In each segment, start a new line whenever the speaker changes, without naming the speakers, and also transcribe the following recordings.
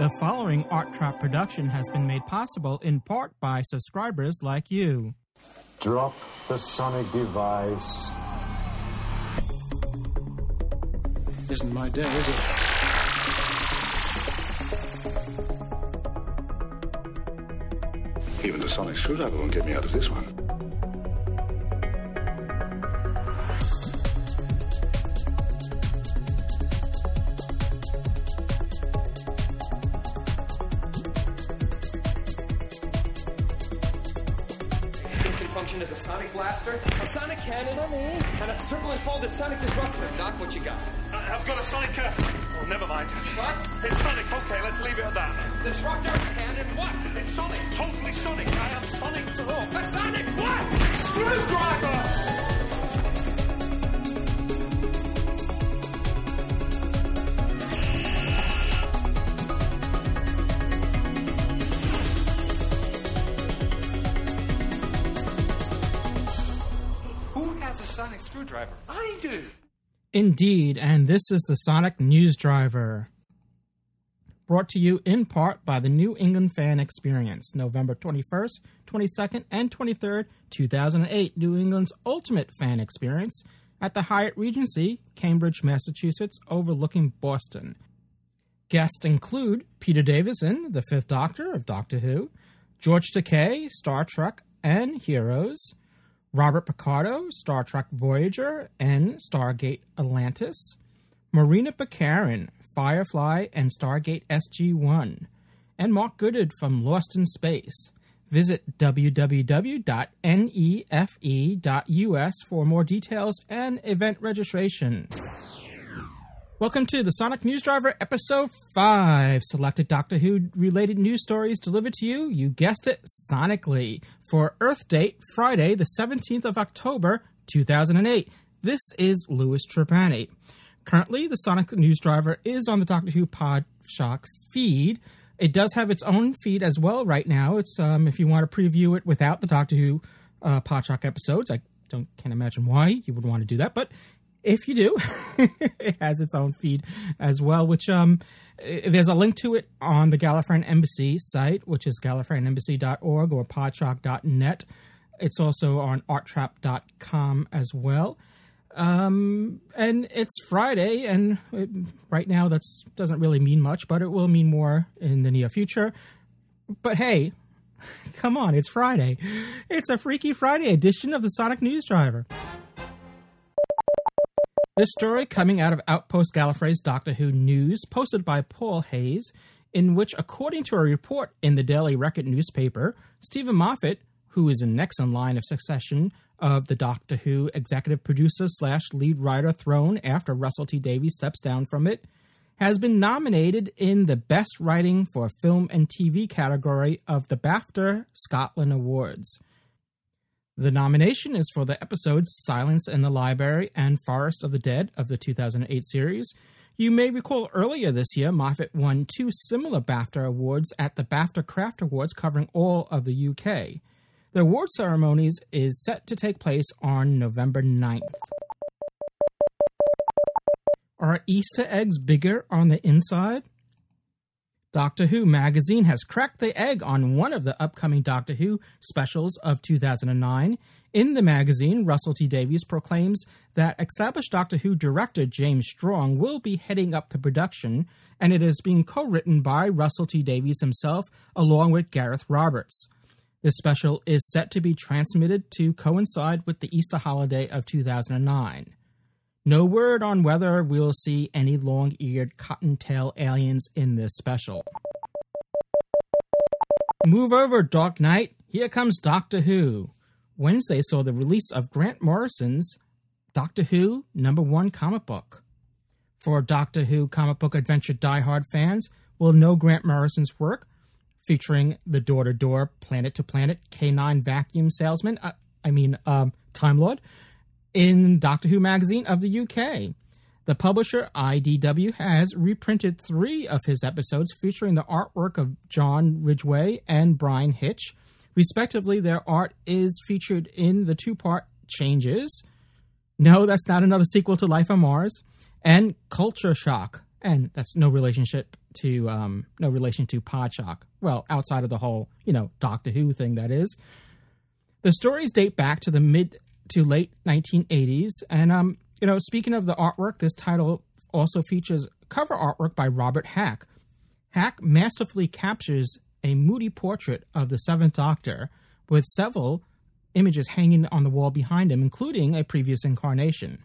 The following Art Trap production has been made possible in part by subscribers like you.
Drop the sonic device.
Isn't my day, is it?
Even the sonic screwdriver won't get me out of this one.
Function as a sonic blaster, a sonic cannon, and a triple and folded sonic disruptor. Doc, what you got?
I- I've got a Sonic. Uh, oh, never mind.
What?
It's Sonic. Okay, let's leave it at that.
Disruptor, cannon, what?
It's Sonic. Totally Sonic. I am Sonic to hook.
A sonic what? Screwdriver!
Sonic screwdriver? I do.
Indeed, and this is the Sonic News Driver. Brought to you in part by the New England Fan Experience, November 21st, 22nd, and 23rd, 2008, New England's ultimate fan experience at the Hyatt Regency, Cambridge, Massachusetts, overlooking Boston. Guests include Peter Davison, the Fifth Doctor of Doctor Who, George Takei, Star Trek and Heroes, Robert Picardo, Star Trek Voyager and Stargate Atlantis, Morena Baccarin, Firefly and Stargate SG 1, and Mark Goddard from Lost in Space. Visit www.nefe.us for more details and event registration. Welcome to the Sonic News Driver, Episode 5. Selected Doctor Who related news stories delivered to you, you guessed it, sonically, for Earth Date, Friday, the 17th of October, 2008. This is Louis Trapani. Currently, the Sonic News Driver is on the Doctor Who Podshock feed. It does have its own feed as well right now. It's um, if you want to preview it without the Doctor Who uh, Podshock episodes. I don't can't imagine why you would want to do that, but if you do, it has its own feed as well, which um, there's a link to it on the Gallifreyan Embassy site, which is gallifreyanembassy.org or podshock.net. It's also on arttrap.com as well. Um, and it's Friday, and it, right now that doesn't really mean much, but it will mean more in the near future. But hey, come on, it's Friday. It's a Freaky Friday edition of the Sonic News Driver. This story coming out of Outpost Gallifrey's Doctor Who News, posted by Paul Hayes, in which, according to a report in the Daily Record newspaper, Steven Moffat, who is in next in line of succession of the Doctor Who executive producer slash lead writer throne after Russell T Davies steps down from it, has been nominated in the Best Writing for Film and TV category of the BAFTA Scotland Awards. The nomination is for the episodes Silence in the Library and Forest of the Dead of the 2008 series. You may recall earlier this year, Moffat won two similar BAFTA awards at the BAFTA Craft Awards covering all of the UK. The award ceremonies is set to take place on November 9th. Are Easter eggs bigger on the inside? Doctor Who magazine has cracked the egg on one of the upcoming Doctor Who specials of 2009. In the magazine, Russell T Davies proclaims that established Doctor Who director James Strong will be heading up the production, and it is being co written by Russell T Davies himself along with Gareth Roberts. This special is set to be transmitted to coincide with the Easter holiday of 2009. No word on whether we'll see any long eared cottontail aliens in this special. Move over, Dark Knight. Here comes Doctor Who. Wednesday saw the release of Grant Morrison's Doctor Who number one comic book. For Doctor Who comic book adventure diehard fans will know Grant Morrison's work, featuring the door to door, planet to planet canine vacuum salesman, uh, I mean, um, Time Lord, in Doctor Who magazine of the UK. The publisher IDW has reprinted three of his episodes featuring the artwork of John Ridgway and Bryan Hitch. Respectively, their art is featured in the two part Changes. No, that's not another sequel to Life on Mars. And Culture Shock. And that's no relationship to um, no relation to Podshock. Well, outside of the whole you know Doctor Who thing, that is. The stories date back to the mid to late 1980s, and um, you know, speaking of the artwork, this title also features cover artwork by Robert Hack. Hack masterfully captures a moody portrait of the Seventh Doctor with several images hanging on the wall behind him, including a previous incarnation.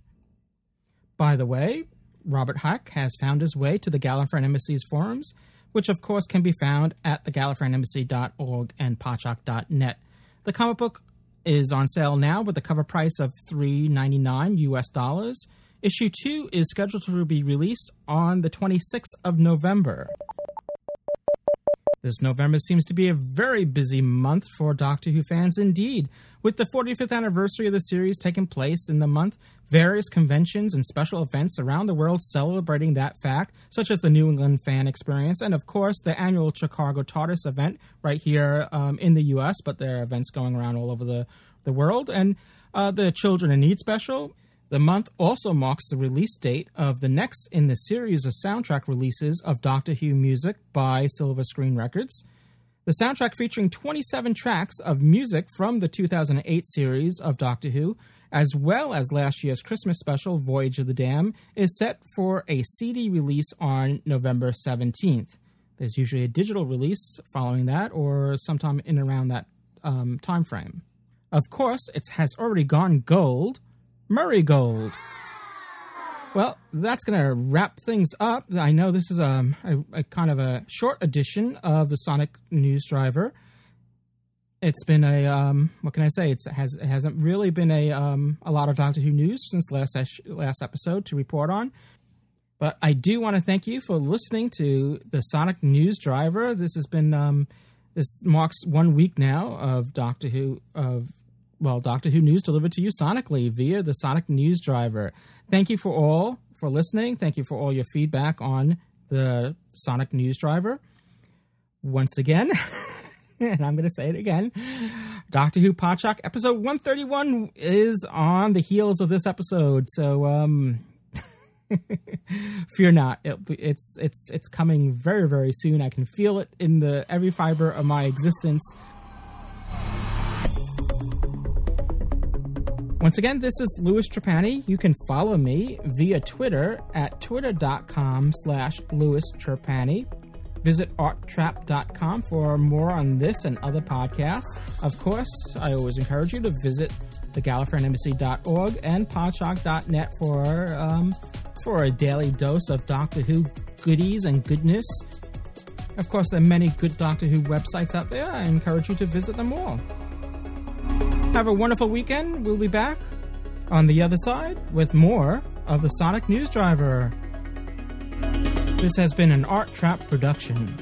By the way, Robert Hack has found his way to the Gallifreyan Embassy's forums, which of course can be found at thegallifreyanembassy.org and podshock.net. The comic book is on sale now with a cover price of $3.99 US dollars. Issue 2 is scheduled to be released on the 26th of November. This November seems to be a very busy month for Doctor Who fans indeed. With the 45th anniversary of the series taking place in the month, various conventions and special events around the world celebrating that fact, such as the New England Fan Experience, and of course the annual Chicago TARDIS event right here um, in the US, but there are events going around all over the, the world, and uh, the Children in Need special. The month also marks the release date of the next in the series of soundtrack releases of Doctor Who music by Silva Screen Records. The soundtrack featuring 27 tracks of music from the 2008 series of Doctor Who, as well as last year's Christmas special, Voyage of the Damned, is set for a CD release on November 17th. There's usually a digital release following that, or sometime in around that um, time frame. Of course, it has already gone gold Murray Gold. Well, that's going to wrap things up. I know this is a, a, a, kind of a short edition of the Sonic News Driver. It's been a um, what can I say? It's, it has it hasn't really been a um, a lot of Doctor Who news since last last episode to report on. But I do want to thank you for listening to the Sonic News Driver. This has been um, this marks one week now of Doctor Who of well, Doctor Who news delivered to you sonically via the Sonic News Driver. Thank you for all for listening. Thank you for all your feedback on the Sonic News Driver. Once again, and I'm going to say it again, Doctor Who Podshock episode 131 is on the heels of this episode. So, um, fear not. It, it's it's it's coming very very soon. I can feel it in the every fiber of my existence. Once again, this is Louis Trapani. You can follow me via Twitter at twitter.com slash Louis Trapani. Visit arttrap.com for more on this and other podcasts. Of course, I always encourage you to visit thegallifreyanembassy.org and podshock.net for, um, for a daily dose of Doctor Who goodies and goodness. Of course, there are many good Doctor Who websites out there. I encourage you to visit them all. Have a wonderful weekend. We'll be back on the other side with more of the Sonic News Driver. This has been an Art Trap production.